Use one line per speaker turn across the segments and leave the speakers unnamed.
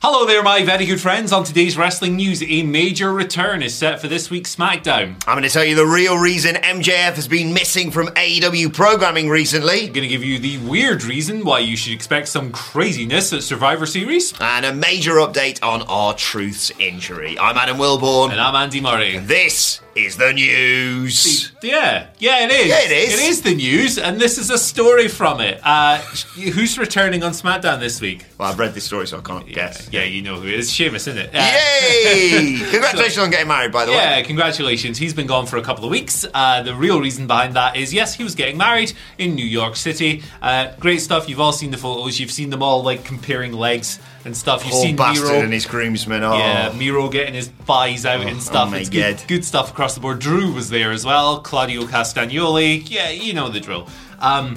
Hello there, my very good friends. On today's wrestling news, a major return is set for this week's SmackDown.
I'm going to tell you the real reason MJF has been missing from AEW programming recently.
I'm going to give you the weird reason why you should expect some craziness at Survivor Series.
And a major update on R-Truth's injury. I'm Adam Wilborn.
And I'm Andy Murray.
This is the news.
Yeah, yeah, it is.
Yeah, it is.
It is the news, and this is a story from it. Uh, who's returning on SmackDown this week?
Well, I've read this story, so I can't guess.
Yeah, you know who it is. Sheamus, isn't it? Uh,
Yay! Congratulations on getting married, by the way.
Yeah, congratulations. He's been gone for a couple of weeks. Uh, the real reason behind that is yes, he was getting married in New York City. Uh, great stuff. You've all seen the photos. You've seen them all like comparing legs and stuff. You've
Poor
seen
bastard
Miro.
and his groomsmen. Oh.
Yeah, Miro getting his thighs out and stuff.
oh
it's good, good stuff across the board. Drew was there as well. Claudio Castagnoli. Yeah, you know the drill. Um,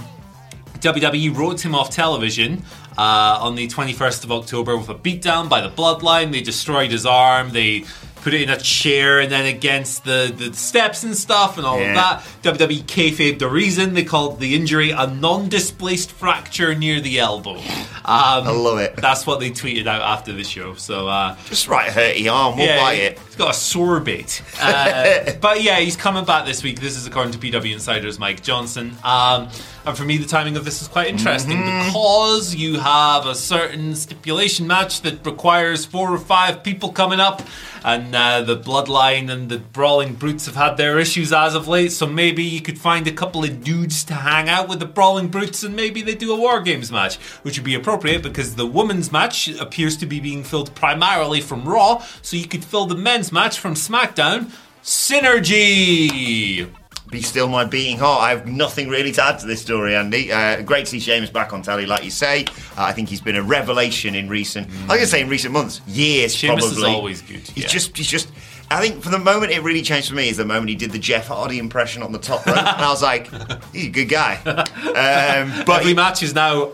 WWE wrote him off television uh, on the 21st of October with a beatdown by the Bloodline. They destroyed his arm. They put it in a chair and then against the, the steps and stuff and all
Yeah.
of that. WWE kayfabed the reason. They called the injury a non-displaced fracture near the elbow. Um,
I love it.
That's what they tweeted out after the show. So uh,
Just right hurty arm. We'll buy it.
He's got a sore bit. Uh, but yeah, he's coming back this week. This is according to PW Insider's Mike Johnson. Um, and for me, the timing of this is quite interesting
Mm-hmm.
because you have a certain stipulation match that requires four or five people coming up. And uh, the Bloodline and the Brawling Brutes have had their issues as of late, so maybe you could find a couple of dudes to hang out with the Brawling Brutes and maybe they do a War Games match, which would be appropriate because the women's match appears to be being filled primarily from Raw, so you could fill the men's match from SmackDown. Synergy!
Be still my beating heart. I have nothing really to add to this story, Andy. Uh, great to see James back on telly, like you say. Uh, I think he's been a revelation in recent. I was going to say in recent months, years
Sheamus is
probably.
always good,
He's
yeah.
just, he's just. I think for the moment it really changed for me is the moment he did the Jeff Hardy impression on the top rope, and I was like, he's a good guy. Um, but
Every match is now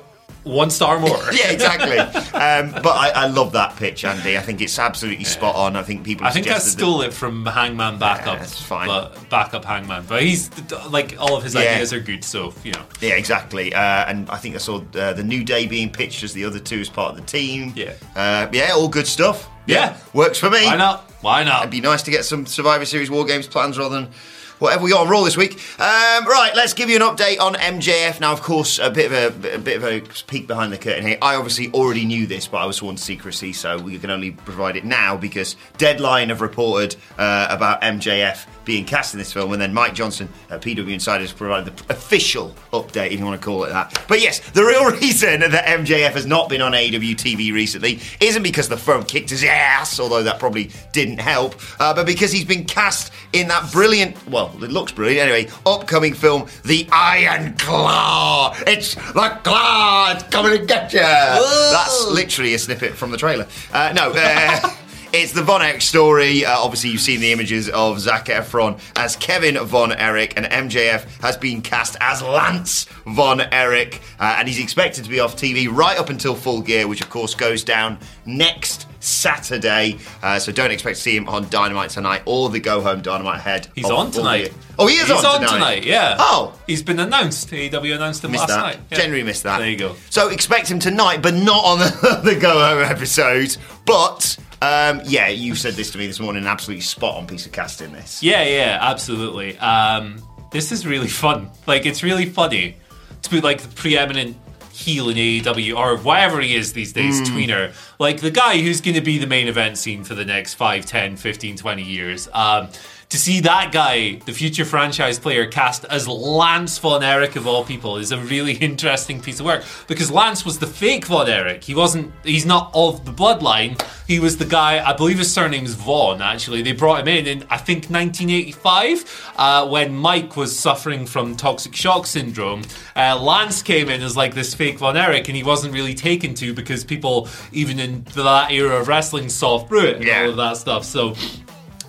one star more.
yeah, exactly. Um, but I, I love that pitch, Andy. I think it's absolutely spot on. I think people.
I think I
suggested that-
stole it from Hangman Backup.
that's fine.
But backup Hangman. But he's like all of his
Yeah.
ideas are good, so you know.
Yeah, exactly. Uh, and I think I saw uh, the New Day being pitched as the other two as part of the team.
Yeah.
Uh, yeah, all good stuff.
Yeah.
Works for me.
Why not? Why not?
It'd be nice to get some Survivor Series War Games plans rather than whatever we got on Raw this week. Um, right, let's give you an update on MJF. Now, of course, a bit of a, a bit of a peek behind the curtain here. I obviously already knew this, but I was sworn to secrecy, so we can only provide it now because Deadline have reported uh, about MJF being cast in this film, and then Mike Johnson at PW Insiders provided the official update, if you want to call it that. But yes, the real reason that MJF has not been on AEW TV recently isn't because the firm kicked his ass, although that probably didn't help, uh, but because he's been cast in that brilliant, well, it looks brilliant anyway, upcoming film, The Iron Claw. It's the claw, it's coming to get you. That's literally a snippet from the trailer. Uh, no, uh, It's the Von Erich story. Uh, obviously, you've seen the images of Zac Efron as Kevin Von Erich, and MJF has been cast as Lance Von Erich, uh, and he's expected to be off TV right up until Full Gear, which of course goes down next Saturday. Uh, so don't expect to see him on Dynamite tonight or the Go Home Dynamite head.
He's on tonight.
Oh, he is
He's
on tonight.
yeah.
Oh.
He's been announced. AEW announced him
Missed
last
that.
night. Yeah.
Generally missed that.
There you go.
So expect him tonight, but not on the, the Go Home episode. But Um, yeah, you said this to me this morning. Absolutely spot on piece of casting. This.
Yeah, yeah, absolutely. Um, this is really fun. Like, it's really funny to be like the preeminent heel in AEW or whatever he is these days, tweener. Like the guy who's going to be the main event scene for the next 5, 10, 15, 20 years. Um, to see that guy, the future franchise player, cast as Lance Von Erich of all people is a really interesting piece of work because Lance was the fake Von Erich. He wasn't. He's not of the bloodline. He was the guy. I believe his surname's Vaughn. Actually, they brought him in in I think 1985 uh, when Mike was suffering from toxic shock syndrome. Uh, Lance came in as like this fake Von Erich, and he wasn't really taken to because people, even in that era of wrestling, soft brew it and
Yeah.
all of that stuff. So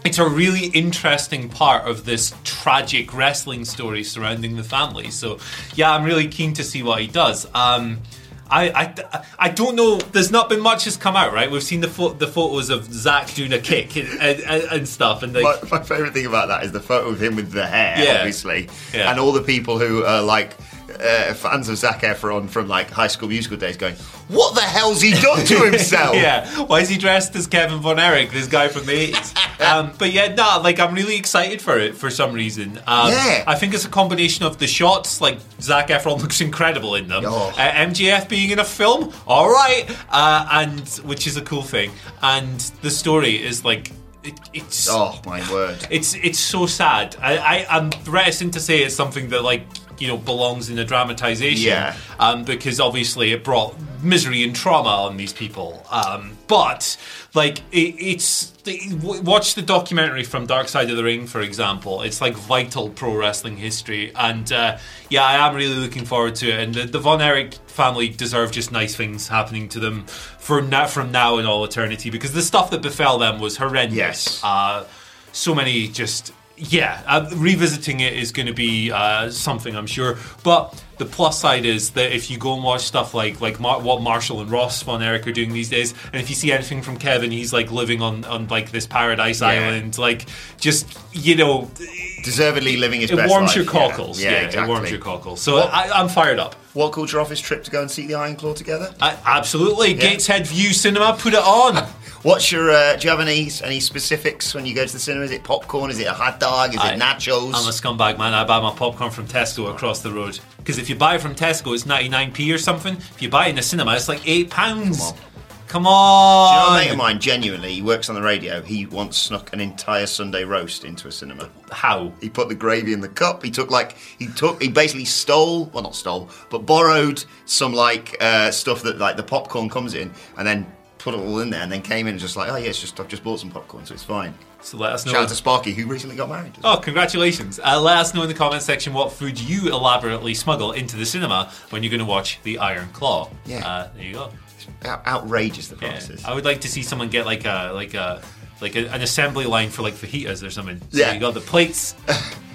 it's a really interesting part of this tragic wrestling story surrounding the family. So, yeah, I'm really keen to see what he does. Um, I, I, I don't know. There's not been much has come out, right? We've seen the fo- the photos of Zac doing a kick and, and, and, stuff, and like,
My, my favourite thing about that is the photo of him with the hair,
Yeah.
obviously,
Yeah.
and all the people who are like uh, fans of Zac Efron from like High School Musical days, going, "What the hell's he done to himself?"
yeah. Why is he dressed as Kevin Von Erich, this guy from the 80s? um, but yeah, no, like I'm really excited for it for some reason. Um,
Yeah.
I think it's a combination of the shots, like Zac Efron looks incredible in them.
Oh.
Uh, MJF being in a film, all right, uh, and which is a cool thing. And the story is like. It, it's
Oh my word!
it's it's so sad. I, I I'm reticent to say it's something that like you know belongs in the dramatization.
Yeah.
Um, because obviously it brought misery and trauma on these people. Um, but like it, it's watch the documentary from Dark Side of the Ring, for example. It's like vital pro wrestling history, and uh, yeah, I am really looking forward to it. And the, the Von Erich family deserve just nice things happening to them for now, from now in all eternity, because the stuff that befell them was horrendous.
Yes.
Uh, so many just yeah uh, revisiting it is going to be uh, something i'm sure. But the plus side is that if you go and watch stuff like like Mar- what marshall and ross von erich are doing these days and if you see anything from kevin he's like living on on like this paradise island like just you know
Deservedly living his
it
best
warms
life.
your cockles.
Yeah,
yeah,
exactly.
it warms your cockles. So I, i'm fired up.
What culture off his trip to go and see the Iron Claw together?
I, absolutely. Gateshead view cinema put it on
What's your? Uh, do you have any any specifics when you go to the cinema? Is it popcorn? Is it a hot dog? Is
I-
it nachos?
I'm a scumbag, man. I buy my popcorn from Tesco across the road. Because if you buy it from Tesco, it's 99p or something. If you buy it in the cinema, it's like £8.
Come on. Do you know a mate of mine? Genuinely, he works on the radio. He once snuck an entire Sunday roast into a cinema.
How?
He put the gravy in the cup. He took like he took he basically stole well not stole but borrowed some like uh, stuff that like the popcorn comes in and then put it all in there and then came in and just like oh yeah it's just I've just bought some popcorn so it's fine.
So let us know.
Shout out to Sparky who recently got married.
Oh, congratulations. Uh, let us know in the comment section what food you elaborately smuggle into the cinema when you're going to watch The Iron Claw.
Yeah.
Uh, there you go.
Out- outrageous the
Yeah.
prices.
I would like to see someone get like a like a like a, an assembly line for like fajitas or something. So
Yeah.
you got the plates.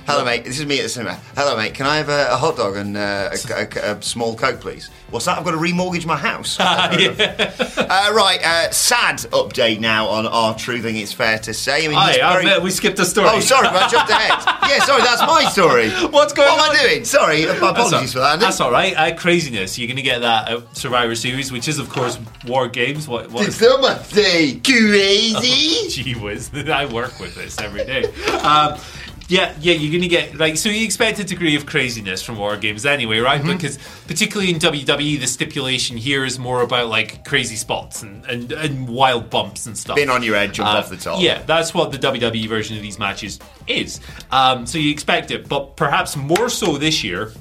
Hello mate, this is me at the cinema. Hello mate, can I have a, a hot dog and uh, a, a- a small coke please? What's that? I've got to remortgage my house. uh, right, uh, sad update now on our truthing. It's fair to say. I mean,
I
very-
we skipped a story.
Oh, sorry, I jumped ahead. Yeah, sorry, that's my story.
What's going
what
on?
am I doing? Sorry, my apologies for that. Andy.
That's all right. Uh, craziness. You're going to get that at Survivor Series, which is, of course, War Games. What? what
Did someone say crazy?
Gee whiz, I work with this every day. Um, yeah, yeah, you're gonna get like so. You expect a degree of craziness from war games anyway, right?
Mm-hmm.
Because particularly in WWE, the stipulation here is more about like crazy spots and and, and wild bumps and stuff.
Been on your edge, jump
Uh,
off the top.
Yeah, that's what the WWE version of these matches is. Um, so you expect it, but perhaps more so this year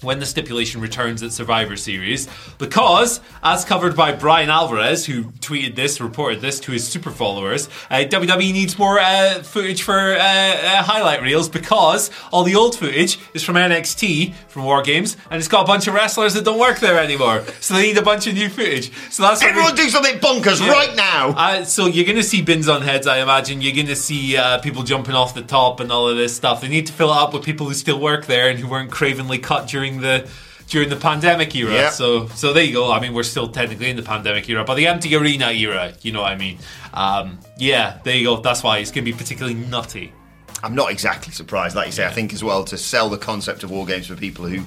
when the stipulation returns at Survivor Series, because, as covered by Bryan Alvarez, who tweeted this, reported this to his super followers, uh, WWE needs more uh, footage for uh, uh, highlight reels because all the old footage is from NXT, from War Games, and it's got a bunch of wrestlers that don't work there anymore. So they need a bunch of new footage. So that's
Everyone
we-
do something bonkers
yeah.
right now.
Uh, so you're going to see bins on heads, I imagine. You're going to see uh, people jumping off the top and all of this stuff. They need to fill it up with people who still work there and who weren't cravenly cut during the during the pandemic era.
Yep.
So so there you go. I mean, we're still technically in the pandemic era, but the empty arena era. You know what I mean? Um, yeah, there you go. That's why it's going to be particularly nutty.
I'm not exactly surprised. Like you say, I think as well to sell the concept of war games for people who,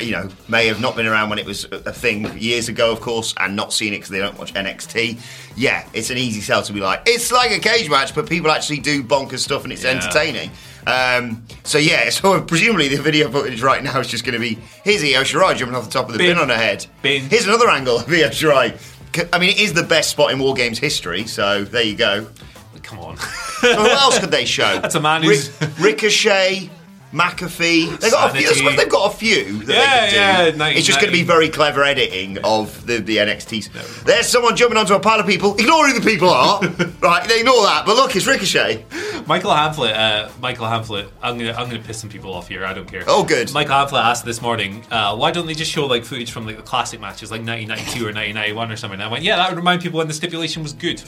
you know, may have not been around when it was a a thing years ago, of course, and not seen it because they don't watch NXT. Yeah, it's an easy sell to be like, it's like a cage match, but people actually do bonkers stuff and it's
Yeah.
entertaining. Um, so yeah, so presumably the video footage right now is just going to be here's Io Shirai jumping off the top of the bin,
Bin.
on her head.
Bin.
Here's another angle of Io Shirai. I mean, it is the best spot in War Games history, so there you go.
Come on.
So who else could they show?
That's a man who's-
Ricochet, McAfee. They've got a few. I they've got a few. That
Yeah,
they
yeah,
could do.
90,
It's just going to be very clever editing of the, the NXTs. There's someone jumping onto a pile of people. Ignore who the people are. right, they ignore that. But look, it's Ricochet.
Michael Hamflett, uh, Michael Hamflett, I'm gonna I'm gonna piss some people off here. I don't care.
Oh, good.
Michael Hamflett asked this morning, uh, why don't they just show like footage from like the classic matches, like 1992 or 1991 or something? And I went, yeah, that would remind people when the stipulation was good.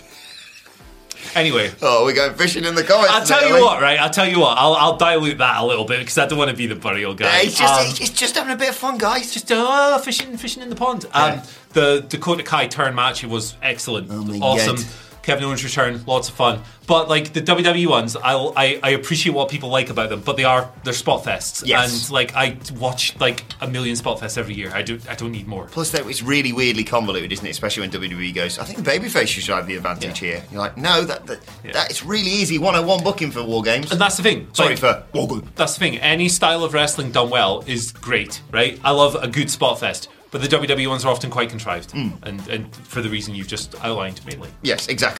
Anyway,
Oh, we're going fishing in the comments.
I'll tell you
we?
what, right? I'll tell you what. I'll, I'll dilute that a little bit because I don't want to be the burial guy.
Yeah, it's just,
Um,
it's, it's just having a bit of fun, guys.
just uh, fishing, fishing in the pond. Um,
Yeah.
the Dakota Kai turn match it was excellent,
Oh
awesome.
God.
Kevin Owens return, lots of fun. But like the WWE ones, I'll, I I appreciate what people like about them, but they are they're spot fests,
Yes.
and like I watch like a million spot fests every year. I do I don't need more.
Plus, that it's really weirdly convoluted, isn't it? Especially when WWE goes, I think the babyface should have the advantage
Yeah.
here. You're like, no, that, that,
Yeah.
that it's really easy. One-on-one booking for war games.
And that's the thing.
Sorry
like,
for war game.
That's the thing. Any style of wrestling done well is great, right? I love a good spot fest, but the WWE ones are often quite contrived,
Hmm.
and and for the reason you've just outlined mainly.
Yes, exactly.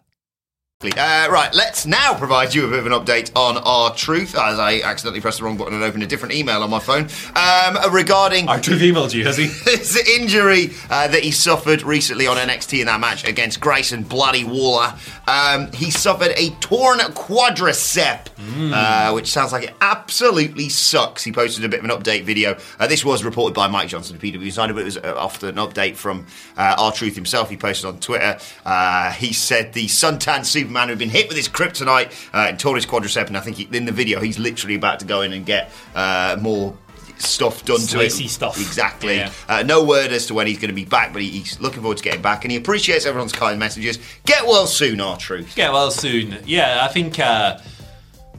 Uh, right, let's now provide you a bit of an update on R-Truth, as I accidentally pressed the wrong button and opened a different email on my phone, um, regarding
R-Truth emailed you, has he?
his injury uh, that he suffered recently on NXT in that match against Grayson Bloody Waller. Um, he suffered a torn quadricep, uh, which sounds like it absolutely sucks. He posted a bit of an update video. Uh, this was reported by Mike Johnson of PW Insider, but it was uh, after an update from uh, R-Truth himself. He posted on Twitter. Uh, he said the suntan Superman who had been hit with his kryptonite uh, and torn his quadricep, and I think he, in the video he's literally about to go in and get uh, more stuff done to it.
Slicey stuff.
Exactly.
Yeah.
Uh, no word as to when he's going to be back, but he, he's looking forward to getting back, and he appreciates everyone's kind messages. Get well soon, R-Truth.
Get well soon. Yeah, I think uh,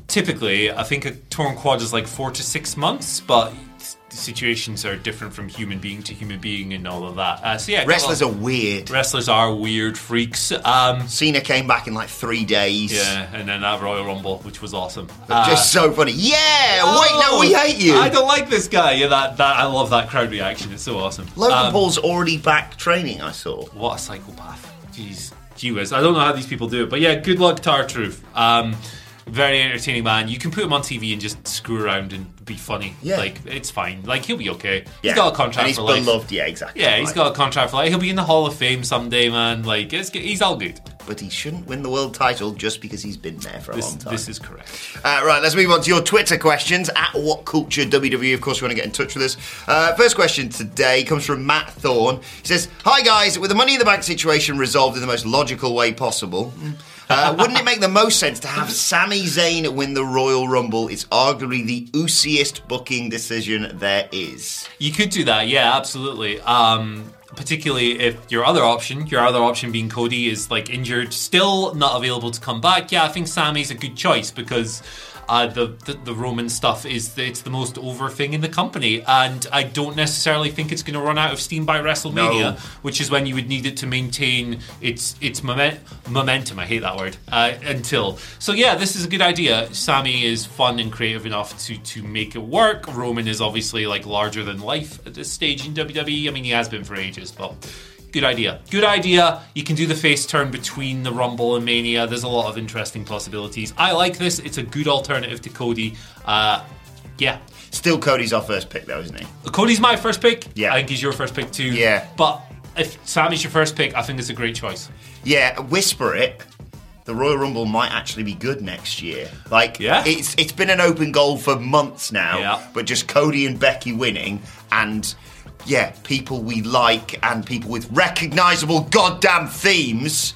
typically, I think a torn quad is like four to six months, but situations are different from human being to human being and all of that. Uh, so yeah,
Wrestlers are weird.
wrestlers are weird freaks. Um,
Cena came back in like three days.
yeah, and then that Royal Rumble, which was awesome. Uh,
Just so funny. Yeah, wait, no,
oh,
we hate you.
I don't like this guy. Yeah, that, that I love that crowd reaction. It's so awesome.
Logan
Um,
Paul's already back training, I saw.
What a psychopath. Jeez. Gee whiz. I don't know how these people do it, but yeah, good luck to truth. Um, very entertaining man. You can put him on TV and just screw around and be funny.
Yeah.
Like, it's fine. Like, he'll be okay.
Yeah.
He's got a contract
and he's
for life.
beloved, yeah, exactly.
Yeah, he's got a contract for life. He'll be in the Hall of Fame someday, man. Like, it's, he's all good.
But he shouldn't win the world title just because he's been there for a
This,
long time.
this is correct.
Uh, right, let's move on to your Twitter questions at What Culture WWE. Of course, you want to get in touch with us. Uh, first question today comes from Matt Thorne. He says, "Hi guys, with the Money in the Bank situation resolved in the most logical way possible." Uh, wouldn't it make the most sense to have Sami Zayn win the Royal Rumble? It's arguably the oosiest booking decision there is.
You could do that, yeah, absolutely. Um, particularly if your other option, your other option being Cody, is like injured, still not available to come back. Yeah, I think Sami's a good choice because uh, the, the the Roman stuff is the, it's the most over thing in the company, and I don't necessarily think it's going to run out of steam by WrestleMania,
No.
which is when you would need it to maintain its its moment, momentum. I hate that word. Uh, until so, yeah, this is a good idea. Sami is fun and creative enough to to make it work. Roman is obviously like larger than life at this stage in WWE. I mean, he has been for ages, but. Good idea. Good idea. You can do the face turn between the Rumble and Mania. There's a lot of interesting possibilities. I like this. It's a good alternative to Cody. Uh, yeah.
Still, Cody's our first pick, though, isn't he?
Cody's my first pick.
Yeah.
I think he's your first pick too.
Yeah.
But if Sami's your first pick, I think it's a great choice.
Yeah, whisper it. The Royal Rumble might actually be good next year. Like,
Yeah.
it's it's been an open goal for months now.
Yeah.
But just Cody and Becky winning, and yeah, people we like and people with recognisable goddamn themes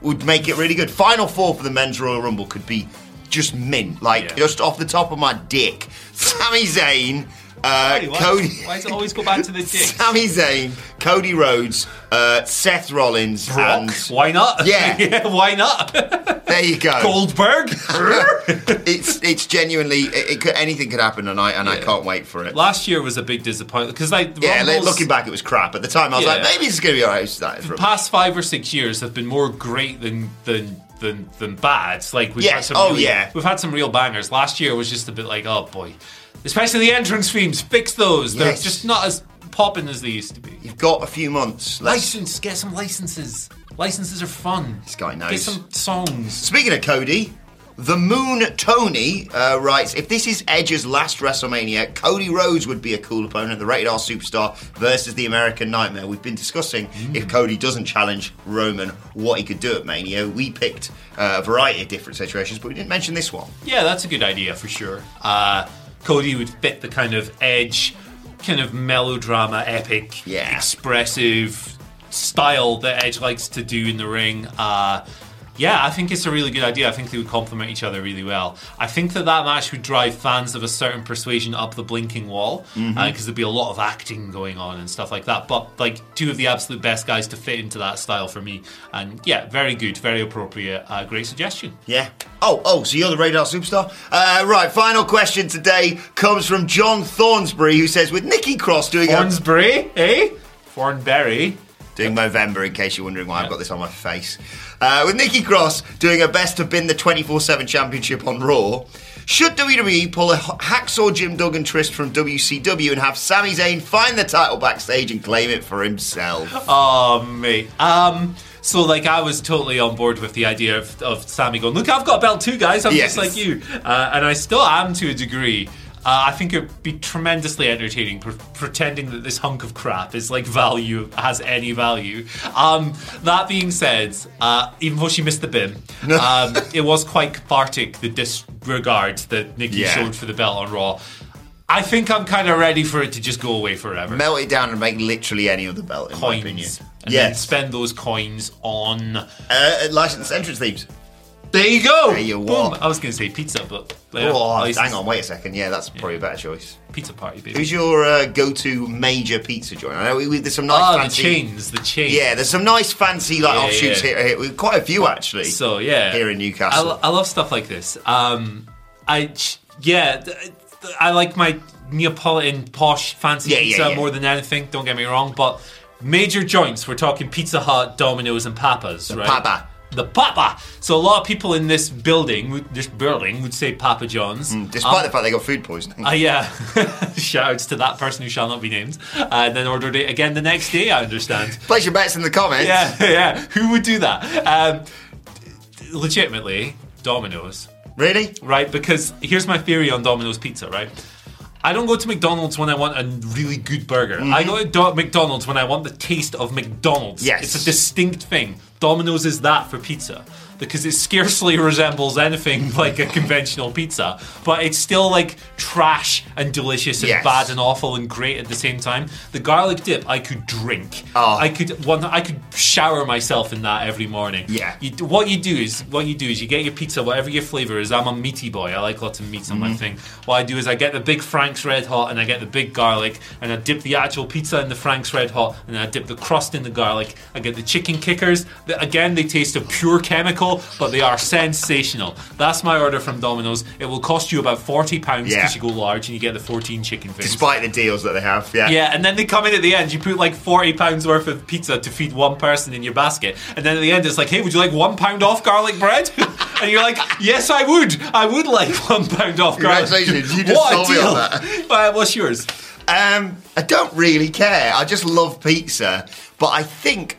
would make it really good. Final four for the men's Royal Rumble could be just mint. Like
Yeah.
just off the top of my dick, Sami Zayn. Uh,
Why,
Cody.
why does it always go back to the dick?
Sami Zayn, Cody Rhodes, uh, Seth Rollins,
Brock?
and
Why not?
Yeah.
why not?
there you go.
Goldberg.
it's it's genuinely it, it could, anything could happen tonight, and I can't wait for it.
Last year was a big disappointment because like
yeah,
Rumbles-
looking back, it was crap. At the time, I was
Yeah.
like, maybe it's going to be alright. It's not- it's rubbish.
past five or six years have been more great than than than, than bad. Like we've had some
Oh,
really-
yeah.
we've had some real bangers. Last year was just a bit like, oh boy, especially the entrance themes. Fix those. They're just not as popping as they used to be.
You've got a few months. Let's,
License, get some licenses. Licenses are fun.
This guy knows.
Get some songs.
Speaking of Cody, the Moon Tony uh, writes: If this is Edge's last WrestleMania, Cody Rhodes would be a cool opponent. The Rated R superstar versus the American Nightmare. We've been discussing if Cody doesn't challenge Roman, what he could do at Mania. We picked uh, a variety of different situations, but we didn't mention this one.
Yeah, that's a good idea for sure. Uh, Cody would fit the kind of edge, kind of melodrama, epic,
Yeah.
expressive style that Edge likes to do in the ring. Uh, yeah, I think it's a really good idea. I think they would complement each other really well. I think that that match would drive fans of a certain persuasion up the blinking wall because there'd be a lot of acting going on and stuff like that. But like two of the absolute best guys to fit into that style for me. And yeah, very good, very appropriate. Uh, great suggestion.
Yeah. Oh, oh, so you're the radar superstar? Uh, right, final question today comes from John Thornsbury, who says, with Nikki Cross doing a,
Thornsbury, eh? Thornberry.
doing Movember, in case you're wondering why I've got this on my face. Uh, with Nikki Cross doing her best to bin the 24 7 championship on Raw, should WWE pull a hacksaw Jim Duggan twist from WCW and have Sami Zayn find the title backstage and claim it for himself?
Oh, mate. Um, so like I was totally on board with the idea of, of Sami going, look, I've got a belt too, guys. I'm
Yes.
just like you, uh, and I still am to a degree. Uh, I think it'd be tremendously entertaining, pre- pretending that this hunk of crap is like value, has any value. Um, that being said, uh, even though she missed the bin, um, it was quite cathartic the disregard that Nikki
Yeah.
showed for the belt on Raw. I think I'm kind of ready for it to just go away forever
Melt it down and make literally any other belt, in my opinion.
coins. And then
Yes.
spend those coins on.
Uh, licensed entrance themes.
There you go.
There you
Boom.
what?
I was going to say pizza, but
oh, hang on, wait a second. Yeah, that's probably a better choice.
pizza party, baby.
Who's your uh, go-to major pizza joint? I know we, we- there's some nice
Ah, the
fancy.
chains, the chains.
Yeah, there's some nice fancy like
Yeah,
offshoots
yeah.
here, here. Quite a few actually.
So yeah,
Here in
I,
Newcastle.
lo- I love stuff like this. Um, I yeah, th- I like my Neapolitan posh fancy
Yeah, yeah,
pizza
yeah.
more than anything. Don't get me wrong, but major joints. We're talking Pizza Hut, Domino's, and Papa's, right?
Papa.
The Papa. So a lot of people in this building, this building, would say Papa John's.
Despite the fact they got food poisoning.
Uh, yeah, shoutouts to that person who shall not be named. Uh, and then ordered it again the next day. I understand.
Place your bets in the comments.
Yeah, yeah. Who would do that? Um, legitimately, Domino's,
Really?
right? Because here's my theory on Domino's pizza, right? I don't go to McDonald's when I want a really good burger. I go to Do- McDonald's when I want the taste of McDonald's.
Yes.
It's a distinct thing. Domino's is that for pizza. Because it scarcely resembles anything like a conventional pizza, but it's still like trash and delicious and
Yes.
bad and awful and great at the same time. The garlic dip I could drink.
Oh.
I could one I could shower myself in that every morning.
Yeah.
You, what you do is what you do is you get your pizza, whatever your flavor is. I'm a meaty boy. I like lots of meats on my
Mm-hmm.
thing. What I do is I get the big Frank's Red Hot and I get the big garlic and I dip the actual pizza in the Frank's Red Hot and I dip the crust in the garlic. I get the chicken kickers. The, again, they taste of pure chemical, but they are sensational. That's my order from Domino's. It will cost you about forty pounds because
Yeah.
you go large and you get the fourteen chicken things.
Despite the deals that they have. Yeah.
Yeah, and then they come in at the end. You put like forty pounds worth of pizza to feed one person in your basket, and then at the end it's like, "Hey, would you like one pound off garlic bread?" and you're like, "Yes, I would. I would like one pound off garlic."
Congratulations, you just
what
sold me
deal!
on that.
Uh, what's yours?
Um, I don't really care. I just love pizza. But I think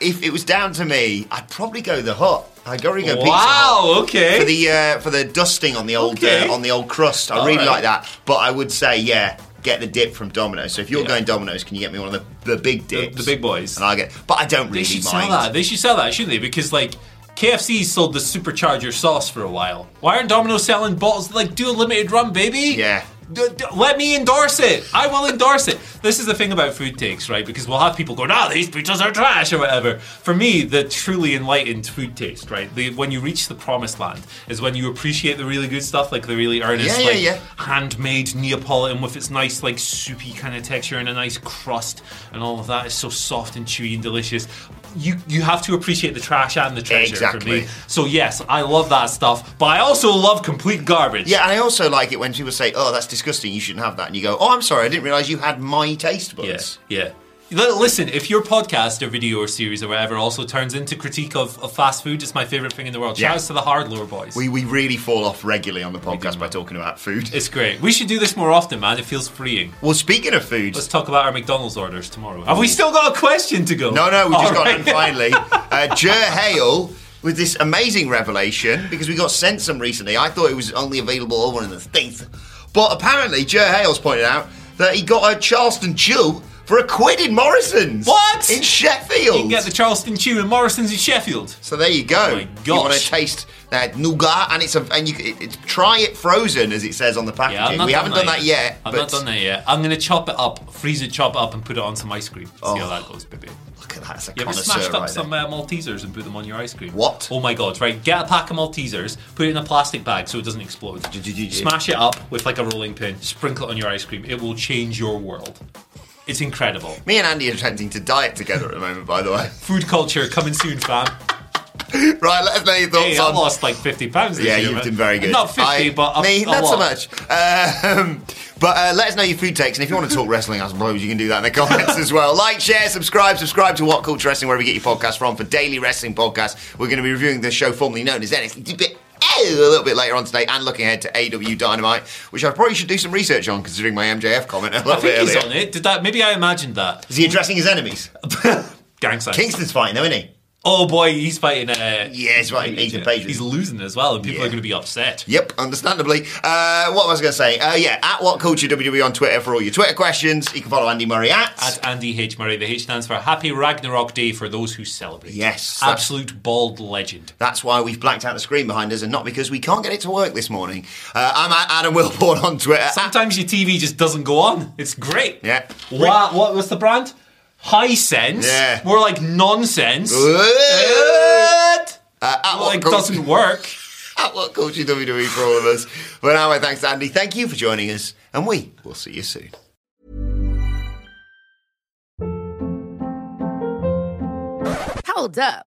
if it was down to me, I'd probably go the hut. Go Pizza.
Wow. Okay.
For the uh, for the dusting on the old
Okay.
uh, on the old crust, I
All
really
right.
like that. But I would say, yeah, get the dip from Domino's. So if you're
Yeah.
going Domino's, can you get me one of the, the big
the,
dips?
the big boys.
And I get, but I don't really They
should
mind.
sell that. They should sell that, shouldn't they? Because like. KFC sold the supercharger sauce for a while. Why aren't Domino's selling bottles? Like, do a limited run, baby.
Yeah.
D- d- let me endorse it. I will endorse it. This is the thing about food takes, right? Because we'll have people go, "Ah, these pizzas are trash" or whatever. For me, the truly enlightened food taste, right? The, when you reach the promised land, is when you appreciate the really good stuff, like the really earnest,
Yeah, yeah,
like
yeah.
handmade Neapolitan with its nice, like soupy kind of texture and a nice crust, and all of that is so soft and chewy and delicious. You you have to appreciate the trash and the treasure for
Exactly.
me. So yes, I love that stuff, but I also love complete garbage.
Yeah, and I also like it when people say, "Oh, that's disgusting. You shouldn't have that," and you go, "Oh, I'm sorry. I didn't realise you had my taste buds."
Yeah, yeah. Listen, if your podcast or video or series or whatever also turns into critique of, of fast food, it's my favorite thing in the world.
Yeah.
Shouts to the hard lore boys.
We we really fall off regularly on the podcast by talking about food.
it's great. We should do this more often, man. It feels freeing.
Well, speaking of food,
Let's talk about our McDonald's orders tomorrow. Have we still got a question to go?
No, no, we just
All
got
right.
in finally. Uh, Jer Hale with this amazing revelation because we got sent some recently. I thought it was only available over in the States. But apparently, Jer Hale's pointed out that he got a Charleston Chew for a quid in Morrison's.
What?
In Sheffield.
You can get the Charleston Chew and Morrison's in Sheffield.
so there you go.
Oh my
You want to
gosh.
taste that nougat, and it's a and you it, it's try it frozen as it says on the packaging.
Yeah,
we
done
haven't done that yet.
I've not done that yet. I'm going to chop it up, freeze it, chop it up, and put it on some ice cream. See
Oh.
how that goes, baby.
Look at that, it's a
You ever smashed up
right
some uh, Maltesers and put them on your ice cream?
What?
Oh my god, right. Get a pack of Maltesers, put it in a plastic bag so it doesn't explode. Smash it up with like a rolling pin, sprinkle it on your ice cream. It will change your world. It's incredible.
Me and Andy are attempting to diet together at the moment, by the way.
Food culture coming soon, fam.
right, let us know your thoughts
Hey,
on
I lost like 50 pounds this year.
Yeah,
year.
you've
man.
done very good.
Not 50,
I-
but a,
me,
a
not so much. Um, but uh, let us know your food takes, and if you want to talk wrestling, I suppose you can do that in the comments as well. Like, share, subscribe, subscribe to What Culture Wrestling, wherever you get your podcast from, for daily wrestling podcasts. We're going to be reviewing the show formerly known as NXT a little bit later on today, and looking ahead to AEW Dynamite, which I probably should do some research on, considering my MJF comment a little
I think
bit
he's
earlier.
on it. Did that? Maybe I imagined that.
Is he addressing his enemies?
Gang signs.
Kingston's fighting, though, isn't he?
Oh boy, he's fighting. Uh,
Yeah, he's fighting Ethan Page.
He's losing as well, and people
Yeah.
are going to be upset.
Yep, understandably. Uh, what was I going to say? Uh, yeah, at What Culture WWE on Twitter for all your Twitter questions. You can follow Andy Murray at.
At Andy H. Murray, the H stands for Happy Ragnarok Day for those who celebrate.
Yes,
Absolute bald legend.
That's why we've blacked out the screen behind us and not because we can't get it to work this morning. Uh, I'm at Adam Wilborn on Twitter.
Sometimes your TV just doesn't go on. It's great.
Yeah.
What, what was the brand? Hisense.
Yeah.
More like nonsense.
Uh, at
Well,
what
it
Culture-
doesn't work.
At What Culture WWE for all of us. But now, my thanks to Andy. Thank you for joining us, and we will see you soon.
Hold up.